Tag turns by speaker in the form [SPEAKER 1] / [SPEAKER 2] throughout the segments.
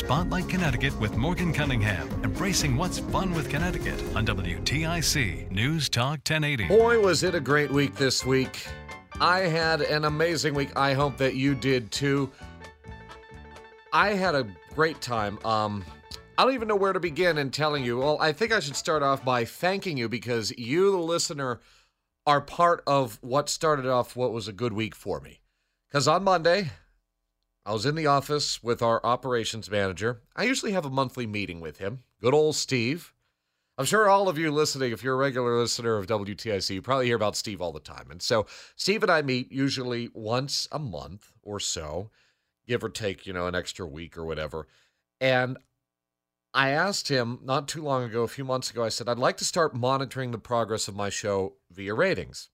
[SPEAKER 1] Spotlight Connecticut with Morgan Cunningham, embracing what's fun with Connecticut on WTIC News Talk 1080.
[SPEAKER 2] Boy, was it a great week this week. I had an amazing week. I hope that you did too. I had a great time. Um, I don't even know where to begin in telling you. Well, I think I should start off by thanking you because you, the listener, are part of what started off what was a good week for me. Because on Monday, I was in the office with our operations manager. I usually have a monthly meeting with him. Good old Steve. I'm sure all of you listening, if you're a regular listener of WTIC, you probably hear about Steve all the time. And so Steve and I meet usually once a month or so, give or take, you know, an extra week or whatever. And I asked him not too long ago, a few months ago, I said, I'd like to start monitoring the progress of my show via ratings.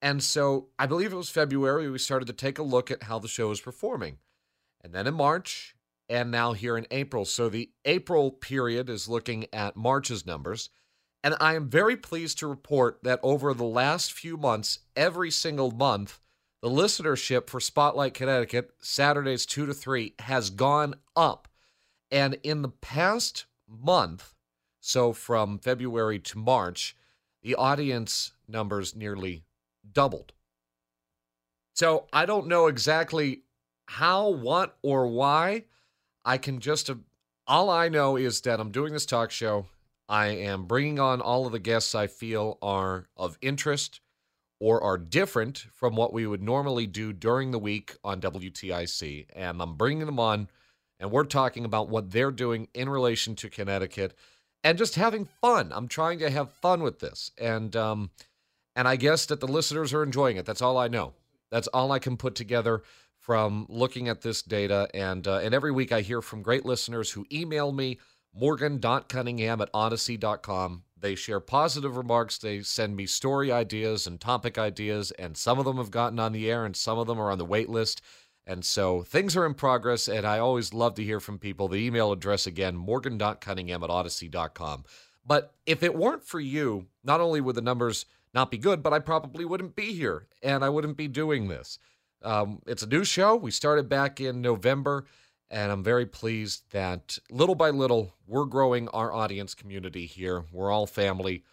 [SPEAKER 2] And so I believe it was February, we started to take a look at how the show is performing. And then in March, and now here in April. So the April period is looking at March's numbers. And I am very pleased to report that over the last few months, every single month, the listenership for Spotlight Connecticut, Saturdays 2 to 3, has gone up. And in the past month, so from February to March, the audience numbers nearly doubled. So I don't know exactly how, what, or why. I can just, all I know is that I'm doing this talk show. I am bringing on all of the guests I feel are of interest or are different from what we would normally do during the week on WTIC. And I'm bringing them on, and we're talking about what they're doing in relation to Connecticut and just having fun. I'm trying to have fun with this. And, um, and I guess that the listeners are enjoying it. That's all I know. That's all I can put together from looking at this data. And, uh, and every week I hear from great listeners who email me, morgan.cunningham at audacy.com. They share positive remarks. They send me story ideas and topic ideas, and some of them have gotten on the air, and some of them are on the wait list. And so things are in progress, and I always love to hear from people. The email address again, morgan.cunningham at audacy.com. But if it weren't for you, not only would the numbers not be good, but I probably wouldn't be here and I wouldn't be doing this. Um, it's a new show. We started back in November, and I'm very pleased that little by little, we're growing our audience community here. We're all family,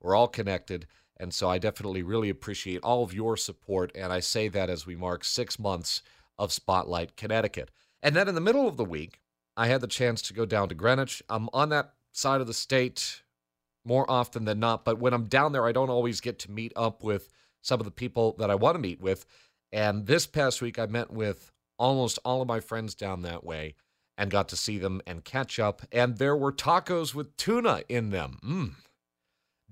[SPEAKER 2] we're all connected. And so I definitely really appreciate all of your support. And I say that as we mark six months of Spotlight Connecticut. And then in the middle of the week, I had the chance to go down to Greenwich. I'm on that side of the state more often than not, but when I'm down there, I don't always get to meet up with some of the people that I want to meet with. And this past week, I met with almost all of my friends down that way and got to see them and catch up. And there were tacos with tuna in them. Mm.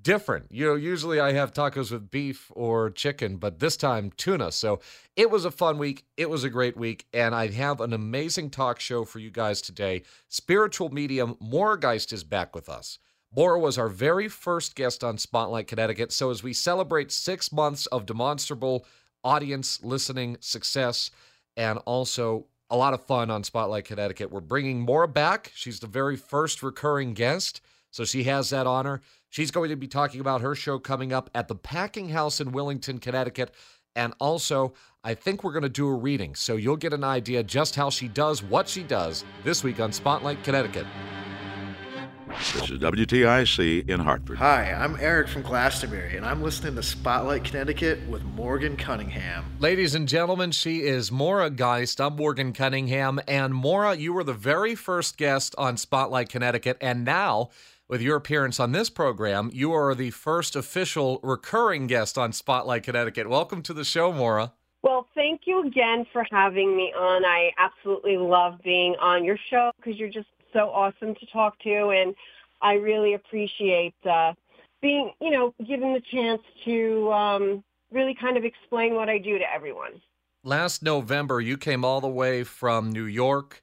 [SPEAKER 2] Different. You know, usually I have tacos with beef or chicken, but this time tuna. So it was a fun week. It was a great week. And I have an amazing talk show for you guys today. Spiritual medium Maura Geist is back with us. Maura was our very first guest on Spotlight Connecticut. So as we celebrate six months of demonstrable audience listening success and also a lot of fun on Spotlight Connecticut. We're bringing Maura back. She's the very first recurring guest, so she has that honor. She's going to be talking about her show coming up at the Packing House in Willington, Connecticut. And also, I think we're going to do a reading, so you'll get an idea just how she does what she does this week on Spotlight Connecticut.
[SPEAKER 3] This is WTIC in Hartford.
[SPEAKER 4] Hi, I'm Eric from Glastonbury, and I'm listening to Spotlight Connecticut with Morgan Cunningham.
[SPEAKER 2] Ladies and gentlemen, she is Maura Geist. I'm Morgan Cunningham. And Maura, you were the very first guest on Spotlight Connecticut. And now, with your appearance on this program, you are the first official recurring guest on Spotlight Connecticut. Welcome to the show, Maura.
[SPEAKER 5] Well, thank you again for having me on. I absolutely love being on your show because you're just so awesome to talk to, and I really appreciate uh, being, you know, given the chance to um, really kind of explain what I do to everyone.
[SPEAKER 2] Last November, you came all the way from New York,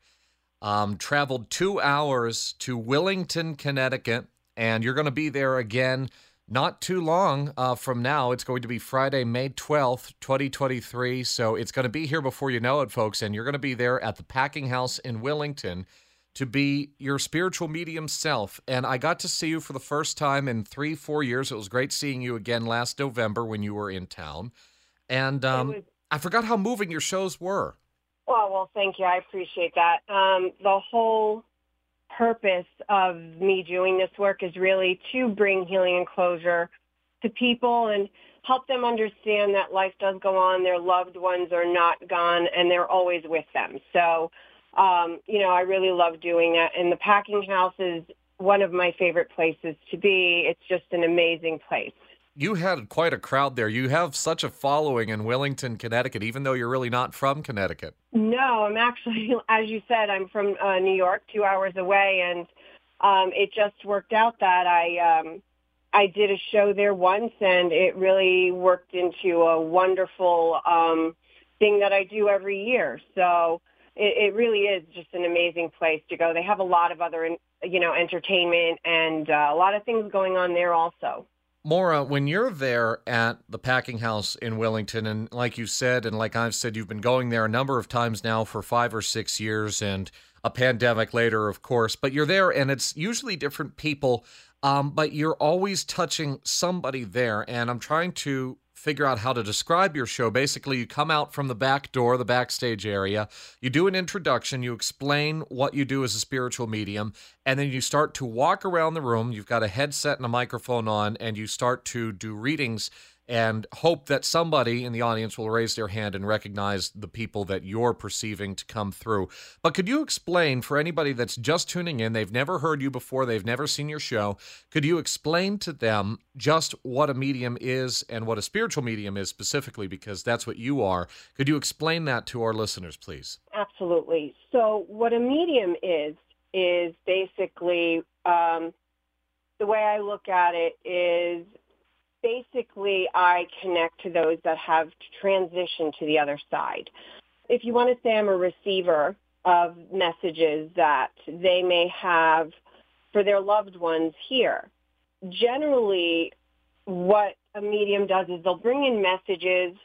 [SPEAKER 2] um, traveled two hours to Willington, Connecticut, and you're going to be there again not too long uh, from now. It's going to be Friday, May 12th, 2023. So it's going to be here before you know it, folks. And you're going to be there at the Packing House in Willington to be your spiritual medium self. And I got to see you for the first time in three, four years. It was great seeing you again last November when you were in town. And um, was,
[SPEAKER 5] I
[SPEAKER 2] forgot how moving your shows were.
[SPEAKER 5] Oh, well, thank you. I appreciate that. Um, the whole purpose of me doing this work is really to bring healing and closure to people and help them understand that life does go on. Their loved ones are not gone and they're always with them. So, um, you know, I really love doing that. And the packing house is one of my favorite places to be. It's just an amazing place
[SPEAKER 2] you had quite a crowd there. You have such a following in Willington, Connecticut, even though you're really not from Connecticut.
[SPEAKER 5] No, I'm actually, as you said, I'm from uh, New York, two hours away, and um, it just worked out that I um, I did a show there once, and it really worked into a wonderful um, thing that I do every year. So it, it really is just an amazing place to go. They have a lot of other, you know, entertainment and uh, a lot of things going on there also.
[SPEAKER 2] Maura, when you're there at the packing house in Willington, and like you said, and like I've said, you've been going there a number of times now for five or six years, and a pandemic later, of course, but you're there, and it's usually different people, um, but you're always touching somebody there. And I'm trying to figure out how to describe your show. Basically, you come out from the back door, the backstage area, you do an introduction, you explain what you do as a spiritual medium, and then you start to walk around the room. You've got a headset and a microphone on, and you start to do readings and hope that somebody in the audience will raise their hand and recognize the people that you're perceiving to come through. But could you explain for anybody that's just tuning in, they've never heard you before, they've never seen your show, could you explain to them just what a medium is and what a spiritual medium is specifically, because that's what you are? Could you explain that to our listeners, please?
[SPEAKER 5] Absolutely. So, what a medium is, is basically um, the way I look at it is basically I connect to those that have transitioned to the other side. If you want to say I'm a receiver of messages that they may have for their loved ones here, generally what a medium does is they'll bring in messages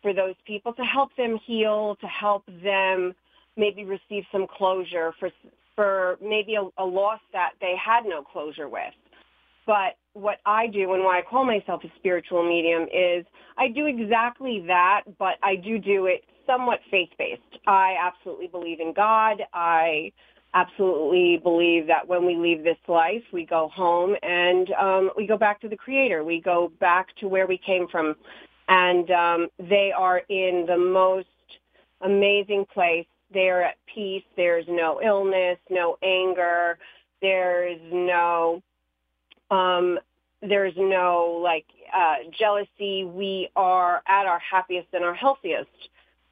[SPEAKER 5] for those people to help them heal, to help them maybe receive some closure for for maybe a, a loss that they had no closure with. But what I do and why I call myself a spiritual medium is I do exactly that, but I do do it somewhat faith-based. I absolutely believe in God. I absolutely believe that when we leave this life, we go home and um, we go back to the Creator. We go back to where we came from. And um, they are in the most amazing place. They are at peace. There's no illness, no anger. There's no um, there's no like uh, jealousy. We are at our happiest and our healthiest.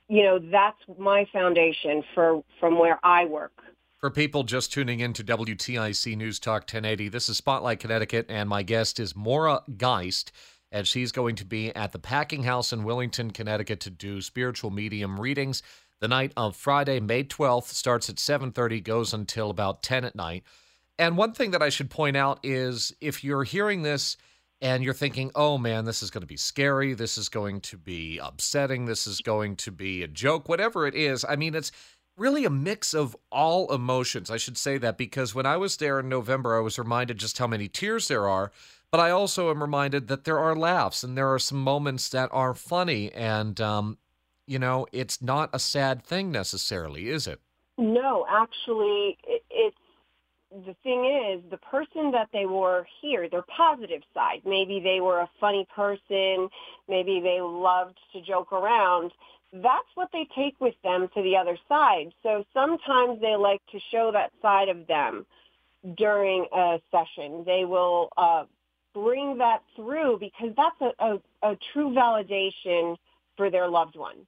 [SPEAKER 5] You know, that's my foundation for from where I work.
[SPEAKER 2] For people just tuning in to WTIC News Talk 1080, this is Spotlight Connecticut, and my guest is Maura Geist, and she's going to be at the Packing House in Willington, Connecticut, to do spiritual medium readings. The night of Friday, May 12th, starts at 7:30, goes until about 10 at night. And one thing that I should point out is if you're hearing this and you're thinking, oh man, this is going to be scary, this is going to be upsetting, this is going to be a joke, whatever it is, I mean, it's really a mix of all emotions. I should say that because when I was there in November, I was reminded just how many tears there are. But I also am reminded that there are laughs and there are some moments that are funny. And, um, you know, it's not a sad thing necessarily, is it?
[SPEAKER 5] No, actually, it's the thing is, the person that they were here, their positive side, maybe they were a funny person, maybe they loved to joke around, that's what they take with them to the other side. So sometimes they like to show that side of them during a session. They will uh, bring that through because that's a, a, a true validation for their loved one.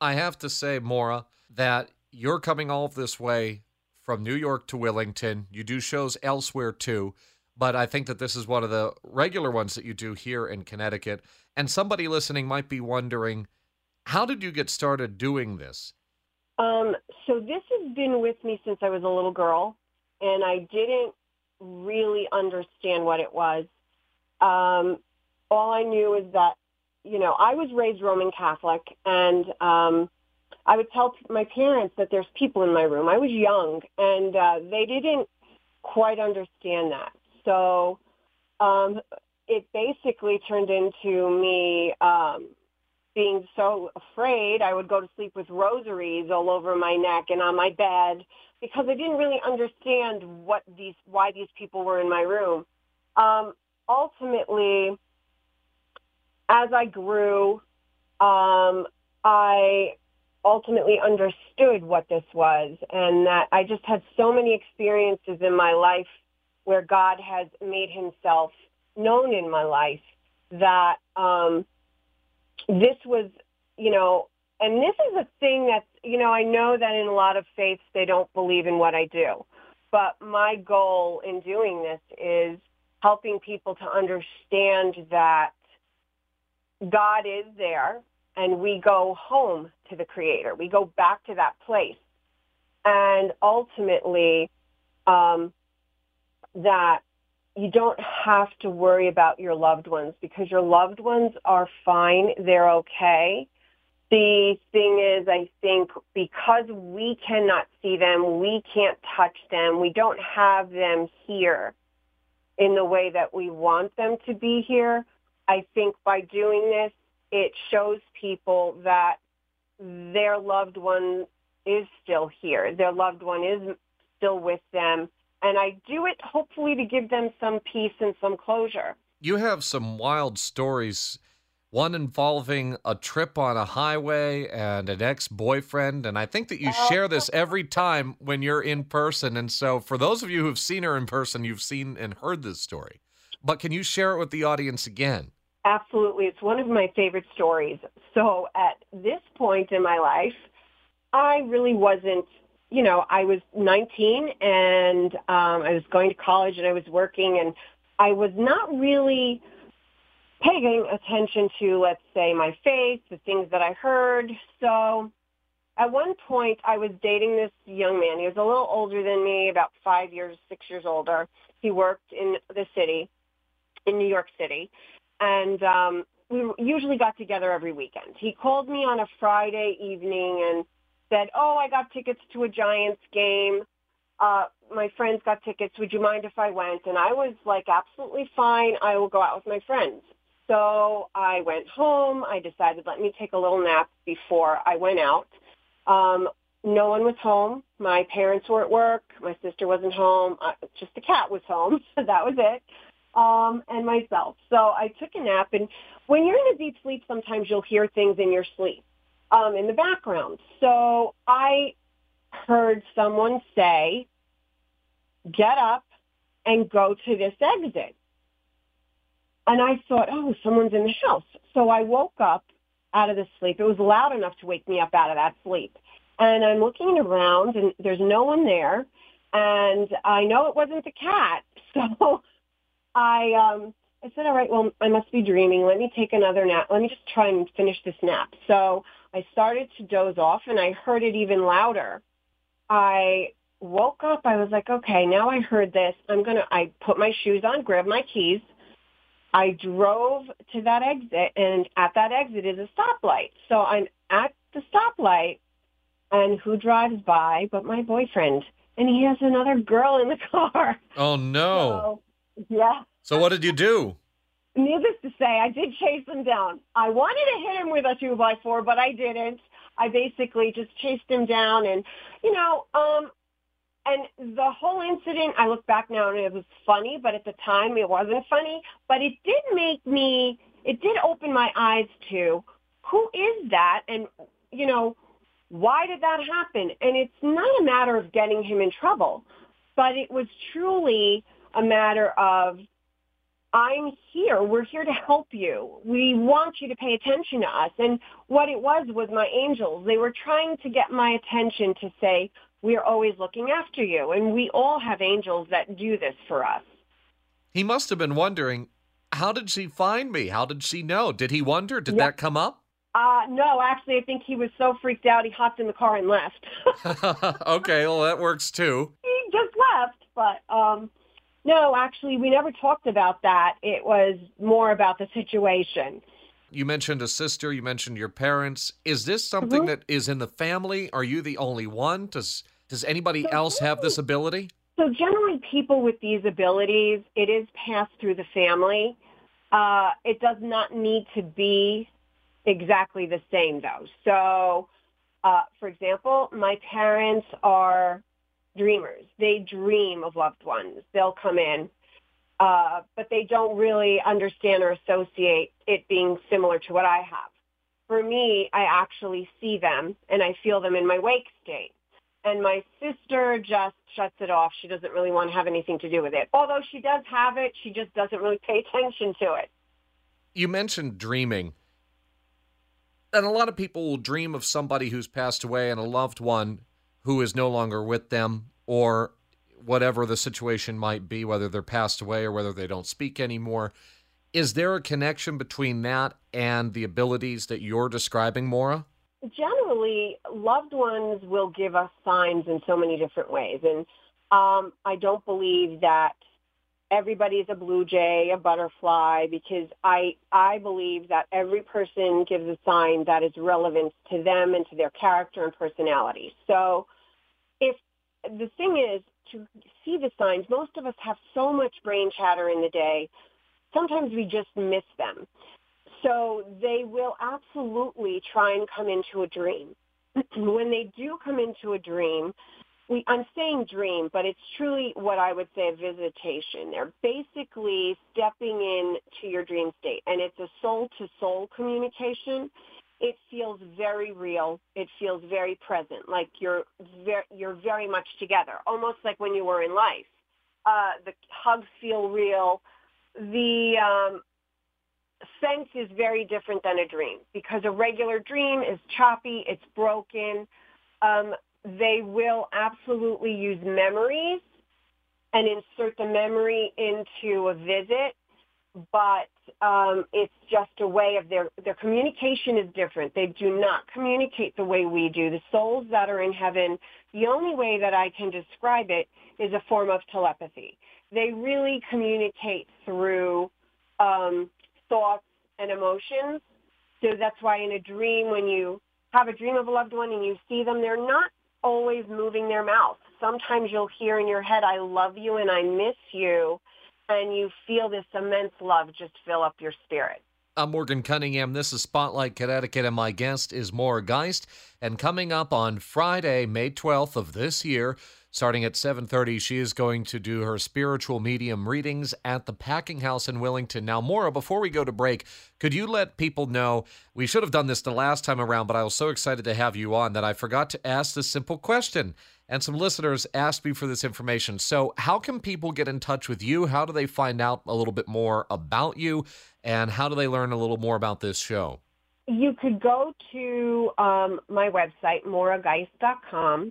[SPEAKER 2] I have to say, Maura, that you're coming all this way from New York to Willington. You do shows elsewhere too, but I think that this is one of the regular ones that you do here in Connecticut. And somebody listening might be wondering, how did you get started doing this?
[SPEAKER 5] Um, so this has been with me since I was a little girl, and I didn't really understand what it was. Um, all I knew is that, you know, I was raised Roman Catholic, and um, I would tell my parents that there's people in my room. I was young, and uh, they didn't quite understand that. So um, it basically turned into me um, being so afraid, I would go to sleep with rosaries all over my neck and on my bed because I didn't really understand what these why these people were in my room. Um, ultimately, as I grew, um, I ultimately understood what this was and that I just had so many experiences in my life where God has made himself known in my life that um, this was, you know, and this is a thing that, you know, I know that in a lot of faiths they don't believe in what I do. But my goal in doing this is helping people to understand that God is there and we go home to the creator. We go back to that place. And ultimately, um, that you don't have to worry about your loved ones because your loved ones are fine. They're okay. The thing is, I think because we cannot see them, we can't touch them, we don't have them here in the way that we want them to be here. I think by doing this, it shows people that their loved one is still here. Their loved one is still with them. And I do it hopefully to give them some peace and some closure.
[SPEAKER 2] You have some wild stories, one involving a trip on a highway and an ex boyfriend. And I think that you share this every time when you're in person. And so, for those of you who've seen her in person, you've seen and heard this story. But can you share it with the audience again?
[SPEAKER 5] Absolutely. It's one of my favorite stories. So at this point in my life, I really wasn't, you know, I was 19 and um, I was going to college and I was working and I was not really paying attention to, let's say, my faith, the things that I heard. So at one point I was dating this young man. He was a little older than me, about five years, six years older. He worked in the city, in New York City and um, we usually got together every weekend. He called me on a Friday evening and said, "Oh, I got tickets to a Giants game. Uh, my friends got tickets. Would you mind if I went?" And I was like, "Absolutely fine. I will go out with my friends." So I went home. I decided let me take a little nap before I went out. Um, no one was home. My parents were at work. My sister wasn't home. Uh, just the cat was home. So that was it um, and myself. So I took a nap, and when you're in a deep sleep, sometimes you'll hear things in your sleep um, in the background. So I heard someone say, "Get up and go to this exit." And I thought, "Oh, someone's in the house." So I woke up out of the sleep. It was loud enough to wake me up out of that sleep. And I'm looking around, and there's no one there. And I know it wasn't the cat. So I um I said, all right, well, I must be dreaming. Let me take another nap. Let me just try and finish this nap. So I started to doze off and I heard it even louder. I woke up. I was like, okay, now I heard this. I'm going to, I put my shoes on, grabbed my keys. I drove to that exit and at that exit is a stoplight. So I'm at the stoplight and who drives by but my boyfriend and he has another girl in the car.
[SPEAKER 2] Oh no.
[SPEAKER 5] So, yeah.
[SPEAKER 2] So what did you do?
[SPEAKER 5] Needless to say, I did chase him down. I wanted to hit him with a two by four, but I didn't. I basically just chased him down, and you know, um, and the whole incident. I look back now and it was funny, but at the time it wasn't funny. But it did make me. It did open my eyes to who is that, and you know, why did that happen? And it's not a matter of getting him in trouble, but it was truly a matter of I'm here. We're here to help you. We want you to pay attention to us. And what it was was my angels. They were trying to get my attention to say, we're always looking after you. And we all have angels that do this for us.
[SPEAKER 2] He must have been wondering, how did she find me? How did she know? Did he wonder? Did yep. that come up?
[SPEAKER 5] Uh, no, actually, I think he was so freaked out he hopped in the car and left.
[SPEAKER 2] okay, well, that works too.
[SPEAKER 5] He just left, but um, no, actually, we never talked about that. It was more about the situation.
[SPEAKER 2] You mentioned a sister, you mentioned your parents. Is this something mm-hmm. that is in the family? Are you the only one? Does does anybody so else have this ability?
[SPEAKER 5] So generally people with these abilities, it is passed through the family. Uh, it does not need to be exactly the same though. So, uh, for example, my parents are dreamers. They dream of loved ones. They'll come in, uh, but they don't really understand or associate it being similar to what I have. For me, I actually see them and I feel them in my wake state. And my sister just shuts it off. She doesn't really want to have anything to do with it. Although she does have it, she just doesn't really pay attention to it.
[SPEAKER 2] You mentioned dreaming. And a lot of people will dream of somebody who's passed away and a loved one who is no longer with them or whatever the situation might be, whether they're passed away or whether they don't speak anymore. Is there a connection between that and the abilities that you're describing, Maura?
[SPEAKER 5] Generally, loved ones will give us signs in so many different ways. And um, I don't believe that everybody's a blue jay, a butterfly, because I, I believe that every person gives a sign that is relevant to them and to their character and personality. So if the thing is to see the signs, most of us have so much brain chatter in the day. Sometimes we just miss them. So they will absolutely try and come into a dream. when they do come into a dream, we, I'm saying dream, but it's truly what I would say a visitation. They're basically stepping in to your dream state, and it's a soul-to-soul communication. It feels very real. It feels very present, like you're very, you're very much together, almost like when you were in life. Uh, the hugs feel real. The um, sense is very different than a dream because a regular dream is choppy, it's broken. Um, they will absolutely use memories and insert the memory into a visit, but um, it's just a way of their their communication is different. They do not communicate the way we do. The souls that are in heaven, the only way that I can describe it is a form of telepathy. They really communicate through um, thoughts and emotions. So that's why in a dream, when you have a dream of a loved one and you see them, they're not always moving their mouth. Sometimes you'll hear in your head, I love you and I miss you. And you feel this immense love just fill up your spirit.
[SPEAKER 2] I'm Morgan Cunningham. This is Spotlight Connecticut, and my guest is Maura Geist. And coming up on Friday, May 12th of this year, Starting at 7:30, she is going to do her spiritual medium readings at the Packing House in Willington. Now, Maura, before we go to break, could you let people know we should have done this the last time around, but I was so excited to have you on that I forgot to ask this simple question. And some listeners asked me for this information. So, how can people get in touch with you? How do they find out a little bit more about you? And how do they learn a little more about this show?
[SPEAKER 5] You could go to um, my website, maurageist.com.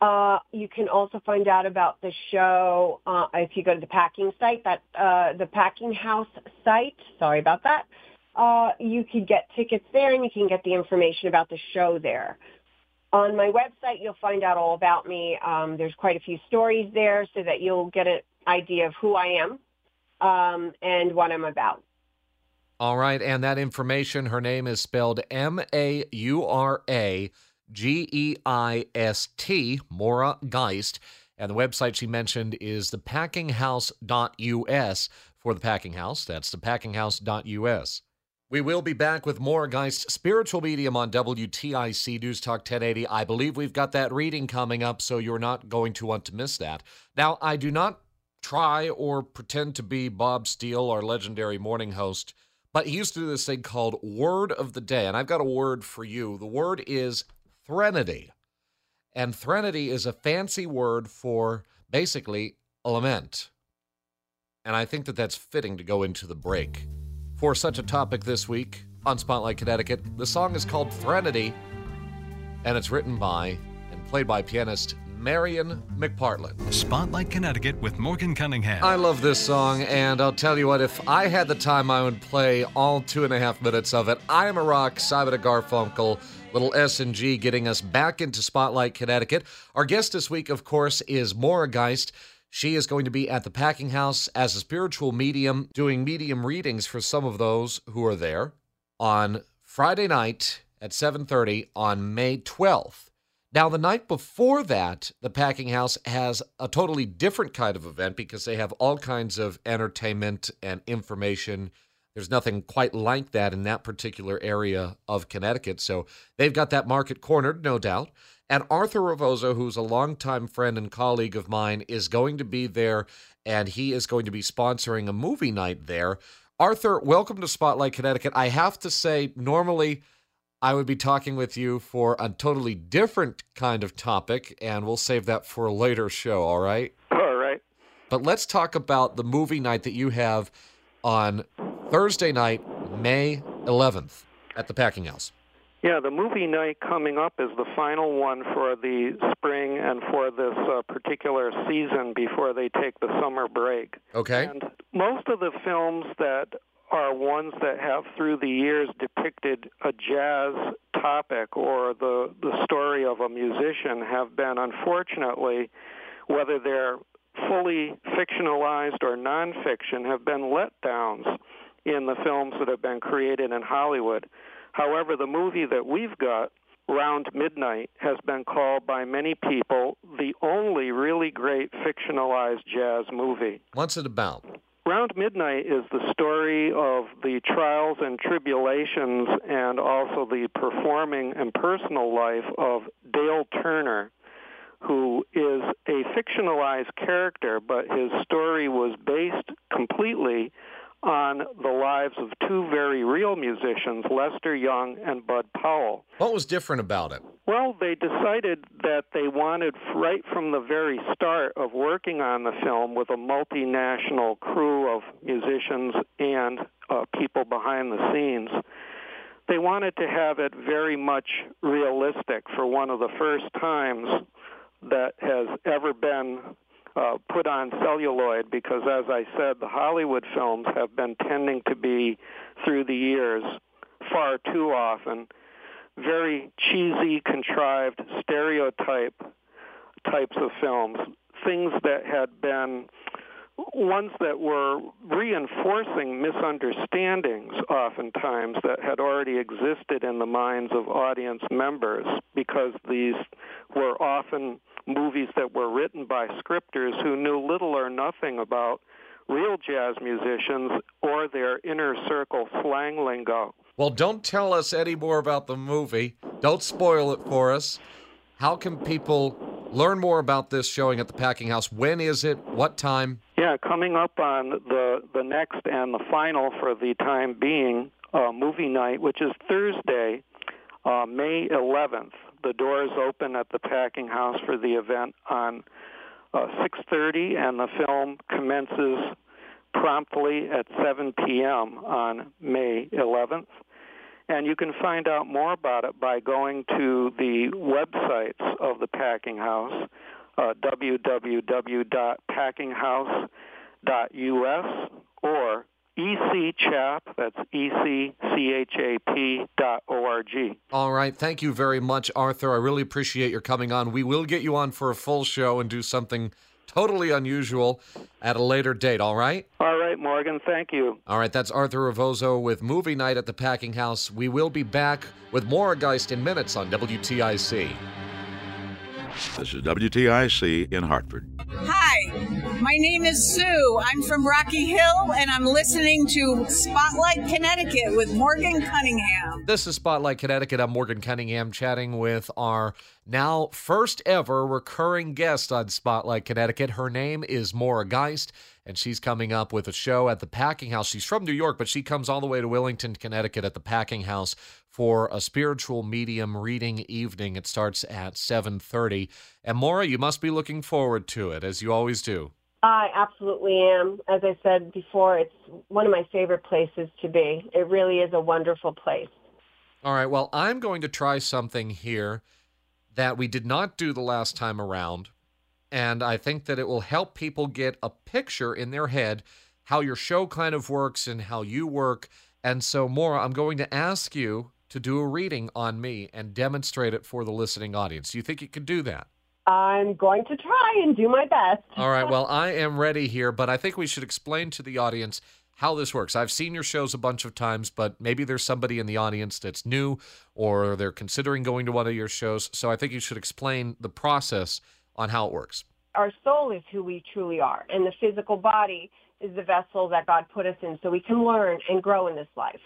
[SPEAKER 5] Uh, you can also find out about the show uh, if you go to the packing site, that uh, the packing house site. Sorry about that. Uh, you can get tickets there, and you can get the information about the show there. On my website, you'll find out all about me. Um, there's quite a few stories there, so that you'll get an idea of who I am um, and what I'm about.
[SPEAKER 2] All right, and that information, her name is spelled M A U R A G E I S T, Maura Geist. And the website she mentioned is thepacking.house.us for the packing house. That's thepacking.house.us. We will be back with Maura Geist spiritual medium on WTIC News Talk 1080. I believe we've got that reading coming up, so you're not going to want to miss that. Now, I do not try or pretend to be Bob Steele, our legendary morning host, but he used to do this thing called Word of the Day, and I've got a word for you. The word is threnody. And threnody is a fancy word for basically a lament. And I think that that's fitting to go into the break. For such a topic this week on Spotlight Connecticut, the song is called Threnody, and it's written by and played by pianist Marian McPartland.
[SPEAKER 1] Spotlight Connecticut with Morgan Cunningham.
[SPEAKER 2] I love this song, and I'll tell you what, if I had the time, I would play all two and a half minutes of it. I am a rock, Simon Garfunkel. Little S and G getting us back into Spotlight Connecticut. Our guest this week, of course, is Maura Geist. She is going to be at the Packing House as a spiritual medium, doing medium readings for some of those who are there on Friday night at 7:30 on May 12th. Now, the night before that, the Packing House has a totally different kind of event because they have all kinds of entertainment and information There's nothing quite like that in that particular area of Connecticut. So they've got that market cornered, no doubt. And Arthur Ravozo, who's a longtime friend and colleague of mine, is going to be there and he is going to be sponsoring a movie night there. Arthur, welcome to Spotlight Connecticut. I have to say, normally I would be talking with you for a totally different kind of topic, and we'll save that for a later show, all right?
[SPEAKER 6] All right.
[SPEAKER 2] But let's talk about the movie night that you have on Thursday night, May 11th at the Packing House.
[SPEAKER 6] Yeah, the movie night coming up is the final one for the spring and for this uh, particular season before they take the summer break.
[SPEAKER 2] Okay.
[SPEAKER 6] And most of the films that are ones that have through the years depicted a jazz topic or the the story of a musician have been unfortunately whether they're fully fictionalized or nonfiction have been letdowns in the films that have been created in Hollywood. However, the movie that we've got, Round Midnight, has been called by many people the only really great fictionalized jazz movie.
[SPEAKER 2] What's it about?
[SPEAKER 6] Round Midnight is the story of the trials and tribulations and also the performing and personal life of Dale Turner, who is a fictionalized character, but his story was based completely on the lives of two very real musicians, Lester Young and Bud Powell.
[SPEAKER 2] What was different about it?
[SPEAKER 6] Well, they decided that they wanted, right from the very start of working on the film with a multinational crew of musicians and uh, people behind the scenes, they wanted to have it very much realistic for one of the first times that has ever been uh, put on celluloid because, as I said, the Hollywood films have been tending to be, through the years, far too often, very cheesy, contrived, stereotype types of films, things that had been ones that were reinforcing misunderstandings oftentimes that had already existed in the minds of audience members because these were often movies that were written by scripters who knew little or nothing about real jazz musicians or their inner circle slang lingo.
[SPEAKER 2] Well, don't tell us any more about the movie. Don't spoil it for us. How can people learn more about this showing at the Packing House? When is it? What time?
[SPEAKER 6] Yeah, coming up on the the next and the final for the time being uh, movie night, which is Thursday, uh, May 11th the doors open at the packing house for the event on uh, 6:30, and the film commences promptly at 7 p.m. on May 11th. And you can find out more about it by going to the websites of the Packing House, uh, www.packinghouse.us or ecchap, that's E-C-C-H-A-P dot O-R-G.
[SPEAKER 2] All right. Thank you very much, Arthur. I really appreciate your coming on. We will get you on for a full show and do something totally unusual at a later date, all right?
[SPEAKER 6] All right, Morgan. Thank you.
[SPEAKER 2] All right, that's Arthur Ravozo with Movie Night at the Packing House. We will be back with Maura Geist in minutes on WTIC.
[SPEAKER 3] This is WTIC in Hartford.
[SPEAKER 7] Hi, my name is Sue. I'm from Rocky Hill, and I'm listening to Spotlight Connecticut with Morgan Cunningham.
[SPEAKER 2] This is Spotlight Connecticut. I'm Morgan Cunningham chatting with our now first ever recurring guest on Spotlight Connecticut. Her name is Maura Geist, and she's coming up with a show at the Packing House. She's from New York, but she comes all the way to Willington, Connecticut at the Packing House for a spiritual medium reading evening. It starts at 7:30. And Maura, you must be looking forward to it as you always do.
[SPEAKER 5] I absolutely am. As I said before, it's one of my favorite places to be. It really is a wonderful place.
[SPEAKER 2] All right, well, I'm going to try something here that we did not do the last time around, and I think that it will help people get a picture in their head how your show kind of works and how you work. And so, Maura, I'm going to ask you to do a reading on me and demonstrate it for the listening audience. Do you think you could do that?
[SPEAKER 5] I'm going to try and do my best.
[SPEAKER 2] All right. Well, I am ready here, but I think we should explain to the audience how this works. I've seen your shows a bunch of times, but maybe there's somebody in the audience that's new or they're considering going to one of your shows. So I think you should explain the process on how it works.
[SPEAKER 5] our soul is who we truly are, and the physical body is the vessel that God put us in so we can learn and grow in this life.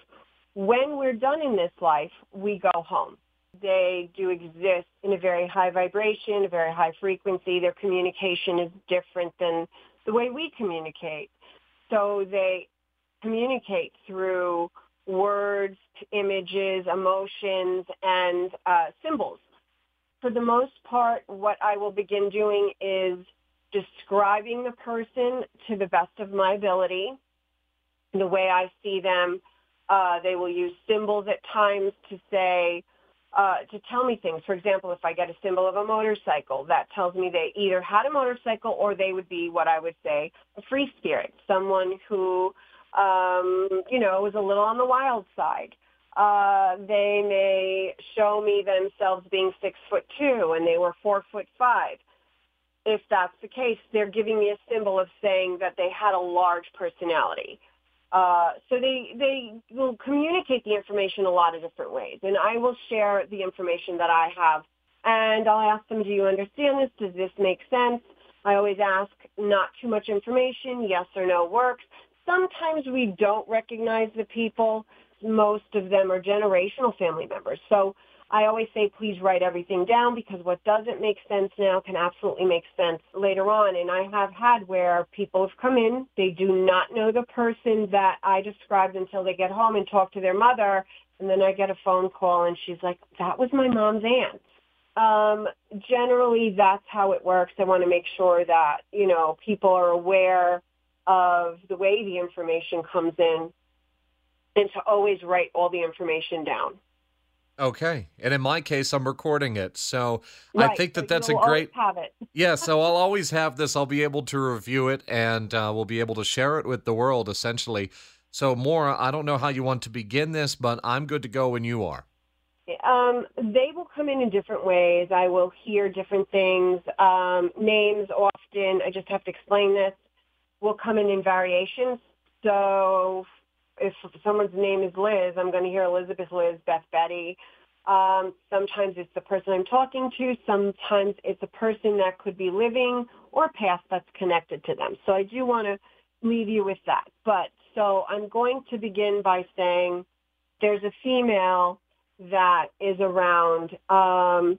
[SPEAKER 5] When we're done in this life, we go home. They do exist in a very high vibration, a very high frequency. Their communication is different than the way we communicate. So they communicate through words, images, emotions, and uh, symbols. For the most part, what I will begin doing is describing the person to the best of my ability, the way I see them. Uh, they will use symbols at times to say, uh, to tell me things. For example, if I get a symbol of a motorcycle, that tells me they either had a motorcycle or they would be what I would say a free spirit, someone who, um, you know, was a little on the wild side. Uh, they may show me themselves being six foot two and they were four foot five. If that's the case, they're giving me a symbol of saying that they had a large personality. Uh, so they they will communicate the information a lot of different ways, and I will share the information that I have, and I'll ask them, "Do you understand this? Does this make sense?" I always ask not too much information, yes or no works. Sometimes we don't recognize the people. Most of them are generational family members, so I always say, please write everything down because what doesn't make sense now can absolutely make sense later on. And I have had where people have come in, they do not know the person that I described until they get home and talk to their mother. And then I get a phone call and she's like, that was my mom's aunt. Um, generally, that's how it works. I want to make sure that, you know, people are aware of the way the information comes in and to always write all the information down.
[SPEAKER 2] Okay. And in my case, I'm recording it. So
[SPEAKER 5] Right,
[SPEAKER 2] I think that
[SPEAKER 5] so
[SPEAKER 2] that's a great.
[SPEAKER 5] have it.
[SPEAKER 2] Yeah. So I'll always have this. I'll be able to review it and uh, we'll be able to share it with the world essentially. So, Maura, I don't know how you want to begin this, but I'm good to go when you are.
[SPEAKER 5] Um, they will come in in different ways. I will hear different things. Um, names often, I just have to explain this, will come in in variations. So if someone's name is Liz, I'm going to hear Elizabeth Liz, Beth Betty. Um, sometimes it's the person I'm talking to. Sometimes it's a person that could be living or past that's connected to them. So I do want to leave you with that. But so I'm going to begin by saying there's a female that is around, um,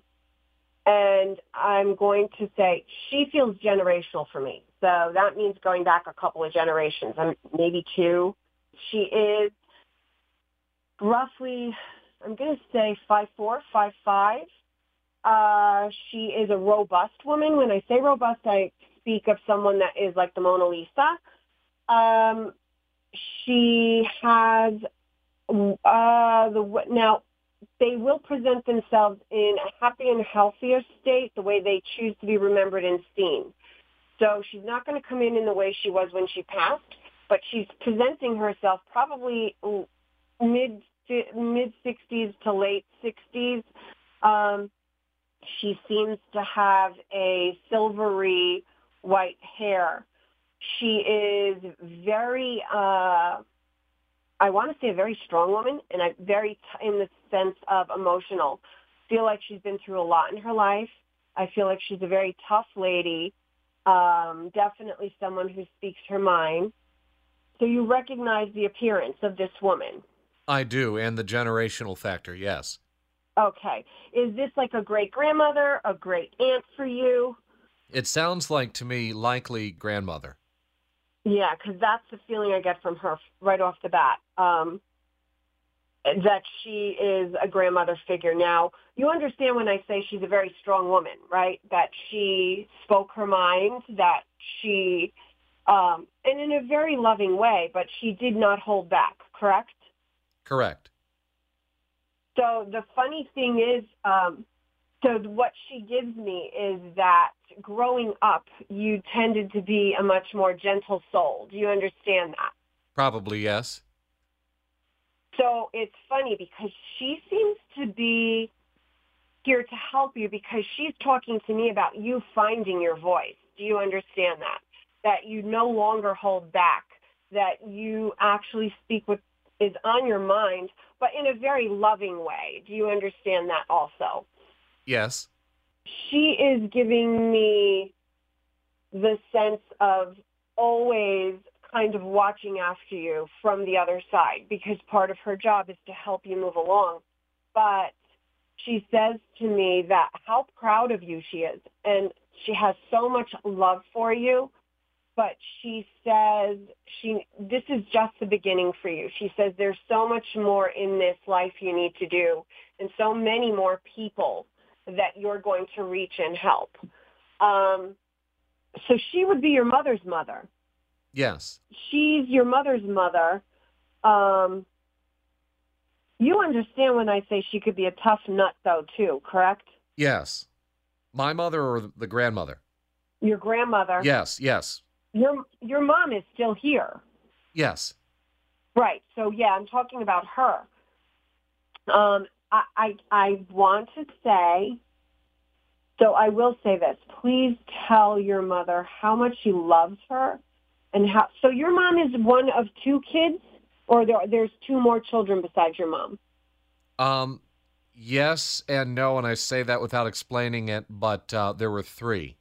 [SPEAKER 5] and I'm going to say she feels generational for me. So that means going back a couple of generations, um, maybe two. She is roughly, I'm going to say five four, five five. Uh, she is a robust woman. When I say robust, I speak of someone that is like the Mona Lisa. Um, she has uh, the now they will present themselves in a happy and healthier state, the way they choose to be remembered and seen. So she's not going to come in in the way she was when she passed, but she's presenting herself probably mid mid 60s to late 60s. Um, she seems to have a silvery white hair. She is very, uh, I want to say a very strong woman, and a very t- in the sense of emotional. Feel like she's been through a lot in her life. I feel like she's a very tough lady. Um, definitely someone who speaks her mind. So you recognize the appearance of this woman.
[SPEAKER 2] I do. And the generational factor, yes.
[SPEAKER 5] Okay. Is this like a great grandmother, a great aunt for you?
[SPEAKER 2] It sounds like to me likely grandmother.
[SPEAKER 5] Yeah, because that's the feeling I get from her right off the bat. Um, that she is a grandmother figure. Now, you understand when I say she's a very strong woman, right? That she spoke her mind, that she, um, and in a very loving way, but she did not hold back, correct?
[SPEAKER 2] Correct.
[SPEAKER 5] So the funny thing is, um, so what she gives me is that growing up, you tended to be a much more gentle soul. Do you understand that?
[SPEAKER 2] Probably yes.
[SPEAKER 5] So it's funny because she seems to be here to help you because she's talking to me about you finding your voice. Do you understand that? That you no longer hold back, that you actually speak what is on your mind, but in a very loving way. Do you understand that also?
[SPEAKER 2] Yes.
[SPEAKER 5] She is giving me the sense of always kind of watching after you from the other side because part of her job is to help you move along. But she says to me that how proud of you she is and she has so much love for you but she says she this is just the beginning for you. She says there's so much more in this life you need to do and so many more people that you're going to reach and help. Um, so she would be your mother's mother.
[SPEAKER 2] Yes.
[SPEAKER 5] She's your mother's mother. Um, you understand when I say she could be a tough nut, though, too, correct?
[SPEAKER 2] Yes. My mother or the grandmother?
[SPEAKER 5] Your grandmother.
[SPEAKER 2] Yes, yes.
[SPEAKER 5] Your your mom is still here.
[SPEAKER 2] Yes.
[SPEAKER 5] Right. So yeah, I'm talking about her. Um, I, I I want to say. So I will say this. Please tell your mother how much she loves her, and how. So your mom is one of two kids, or there, there's two more children besides your mom.
[SPEAKER 2] Um, yes and no, and I say that without explaining it, but uh, there were three.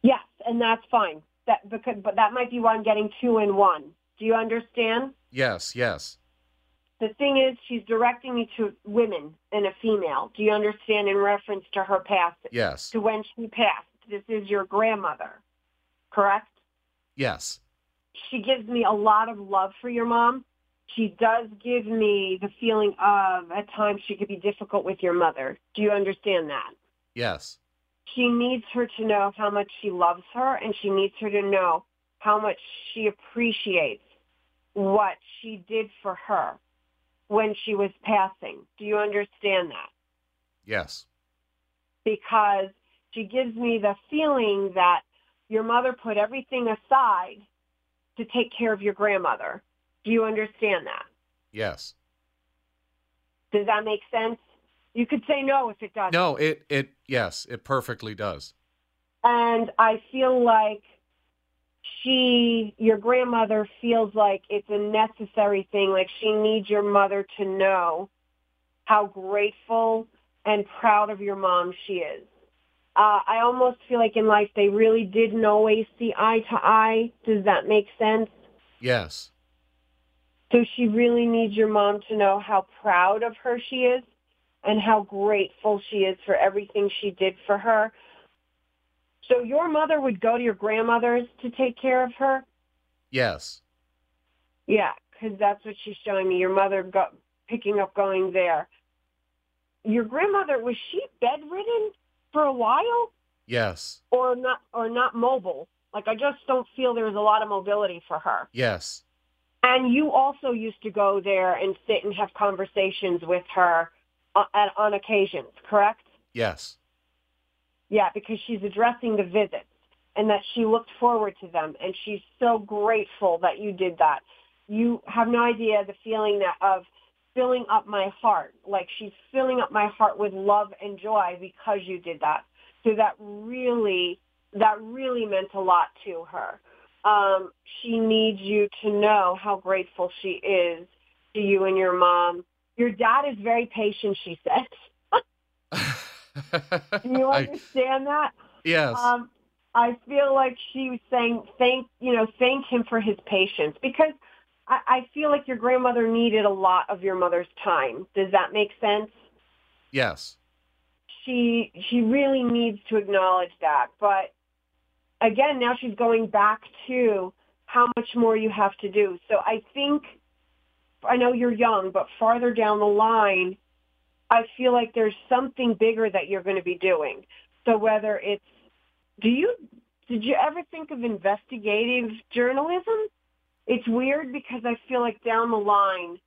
[SPEAKER 5] Yes, and that's fine. That because, but that might be why I'm getting two in one. Do you understand?
[SPEAKER 2] Yes, yes.
[SPEAKER 5] The thing is, she's directing me to women and a female. Do you understand? In reference to her past,
[SPEAKER 2] Yes.
[SPEAKER 5] to when she passed. This is your grandmother, correct?
[SPEAKER 2] Yes.
[SPEAKER 5] She gives me a lot of love for your mom. She does give me the feeling of at times she could be difficult with your mother. Do you understand that?
[SPEAKER 2] Yes.
[SPEAKER 5] She needs her to know how much she loves her and she needs her to know how much she appreciates what she did for her when she was passing. Do you understand that?
[SPEAKER 2] Yes.
[SPEAKER 5] Because she gives me the feeling that your mother put everything aside to take care of your grandmother. Do you understand that?
[SPEAKER 2] Yes.
[SPEAKER 5] Does that make sense? You could say no if it doesn't.
[SPEAKER 2] No, it it yes, it perfectly does.
[SPEAKER 5] and I feel like she, your grandmother, feels like it's a necessary thing. Like she needs your mother to know how grateful and proud of your mom she is. Uh, I almost feel like in life they really didn't always see eye to eye. Does that make sense?
[SPEAKER 2] Yes.
[SPEAKER 5] So she really needs your mom to know how proud of her she is and how grateful she is for everything she did for her. So your mother would go to your grandmother's to take care of her?
[SPEAKER 2] Yes.
[SPEAKER 5] Yeah, because that's what she's showing me. Your mother got picking up going there. Your grandmother was she bedridden for a while,
[SPEAKER 2] Yes.
[SPEAKER 5] or not, or not mobile? Like I just don't feel there was a lot of mobility for her.
[SPEAKER 2] Yes.
[SPEAKER 5] And you also used to go there and sit and have conversations with her on, on occasions, correct?
[SPEAKER 2] Yes.
[SPEAKER 5] Yeah, because she's addressing the visits and that she looked forward to them and she's so grateful that you did that. You have no idea the feeling that of filling up my heart. Like she's filling up my heart with love and joy because you did that. So that really that really meant a lot to her. Um, she needs you to know how grateful she is to you and your mom. Your dad is very patient, she said. Do you
[SPEAKER 2] I-
[SPEAKER 5] understand that?
[SPEAKER 2] yes.
[SPEAKER 5] Um, I feel like she was saying thank you know thank him for his patience because I, I feel like your grandmother needed a lot of your mother's time. Does that make sense?
[SPEAKER 2] yes.
[SPEAKER 5] She she really needs to acknowledge that, but again, now she's going back to how much more you have to do. So I think I know you're young, but farther down the line, I feel like there's something bigger that you're going to be doing. So whether it's do you did you ever think of investigative journalism? It's weird because I feel like down the line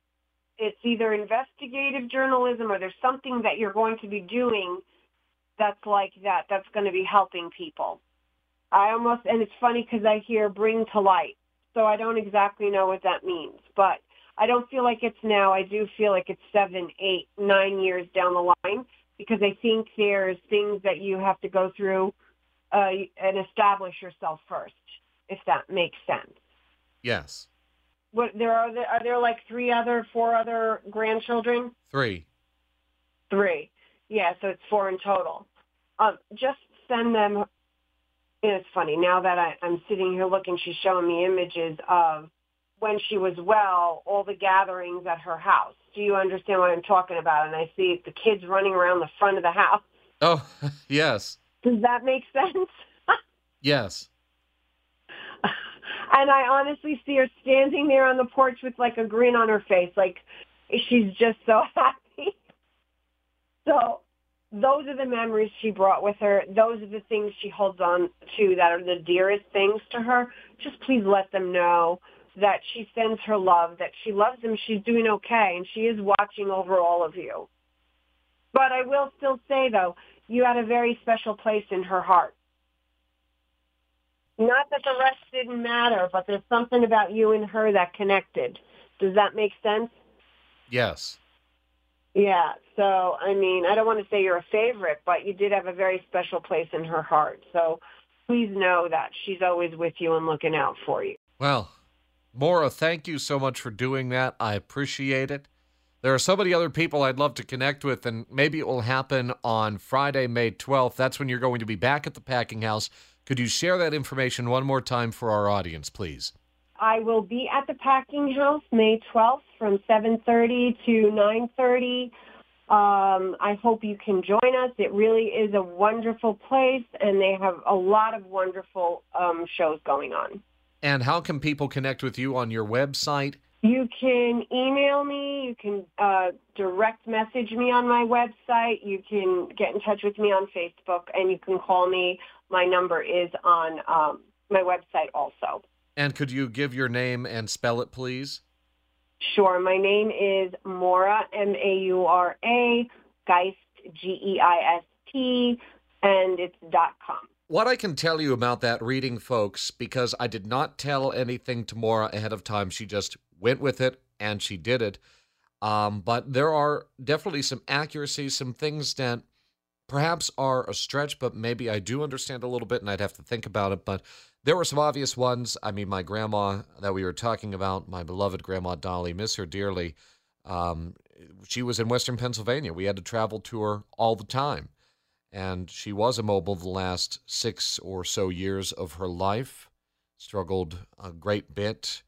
[SPEAKER 5] it's either investigative journalism or there's something that you're going to be doing that's like that that's going to be helping people. I almost and it's funny because I hear bring to light. So I don't exactly know what that means, but I don't feel like it's now. I do feel like it's seven, eight, nine years down the line because I think there's things that you have to go through uh, and establish yourself first, if that makes sense.
[SPEAKER 2] Yes.
[SPEAKER 5] What there are there are there like three other, four other grandchildren?
[SPEAKER 2] Three.
[SPEAKER 5] Three. Yeah, so it's four in total. Um, just send them it's funny now that I, I'm sitting here looking. She's showing me images of when she was well, all the gatherings at her house. Do you understand what I'm talking about? And I see the kids running around the front of the house.
[SPEAKER 2] Oh, yes.
[SPEAKER 5] Does that make sense?
[SPEAKER 2] Yes.
[SPEAKER 5] and I honestly see her standing there on the porch with like a grin on her face, like she's just so happy. So those are the memories she brought with her. Those are the things she holds on to that are the dearest things to her. Just please let them know that she sends her love, that she loves them, she's doing okay, and she is watching over all of you. But I will still say, though, you had a very special place in her heart. Not that the rest didn't matter, but there's something about you and her that connected. Does that make sense?
[SPEAKER 2] Yes.
[SPEAKER 5] Yeah. So, I mean, I don't want to say you're a favorite, but you did have a very special place in her heart. So please know that she's always with you and looking out for you.
[SPEAKER 2] Well, Maura, thank you so much for doing that. I appreciate it. There are so many other people I'd love to connect with, and maybe it will happen on Friday, May 12th. That's when you're going to be back at the packing house. Could you share that information one more time for our audience, please?
[SPEAKER 5] I will be at the packing house May 12th from 7.30 to 9.30. Um, I hope you can join us. It really is a wonderful place, and they have a lot of wonderful um, shows going on.
[SPEAKER 2] And how can people connect with you on your website?
[SPEAKER 5] You can email me. You can uh, direct message me on my website. You can get in touch with me on Facebook, and you can call me. My number is on um, my website also.
[SPEAKER 2] And could you give your name and spell it, please?
[SPEAKER 5] Sure. My name is Maura, M-A-U-R-A, Geist, G-E-I-S-T, and it's dot com.
[SPEAKER 2] What I can tell you about that reading, folks, because I did not tell anything to Maura ahead of time. She just went with it and she did it. Um, but there are definitely some accuracies, some things that perhaps are a stretch, but maybe I do understand a little bit and I'd have to think about it. But there were some obvious ones. I mean, my grandma that we were talking about, my beloved grandma Dolly, miss her dearly. Um, she was in Western Pennsylvania. We had to travel to her all the time and she was immobile the last six or so years of her life. Struggled a great bit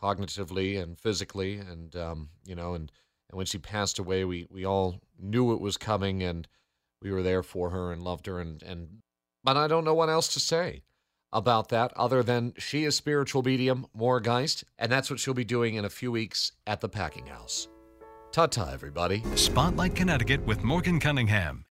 [SPEAKER 2] cognitively and physically, and um, you know, and and when she passed away, we we all knew it was coming, and we were there for her and loved her, and and but I don't know what else to say about that other than she is spiritual medium Maura Geist, and that's what she'll be doing in a few weeks at the Packing House. Ta ta, everybody.
[SPEAKER 1] Spotlight Connecticut with Morgan Cunningham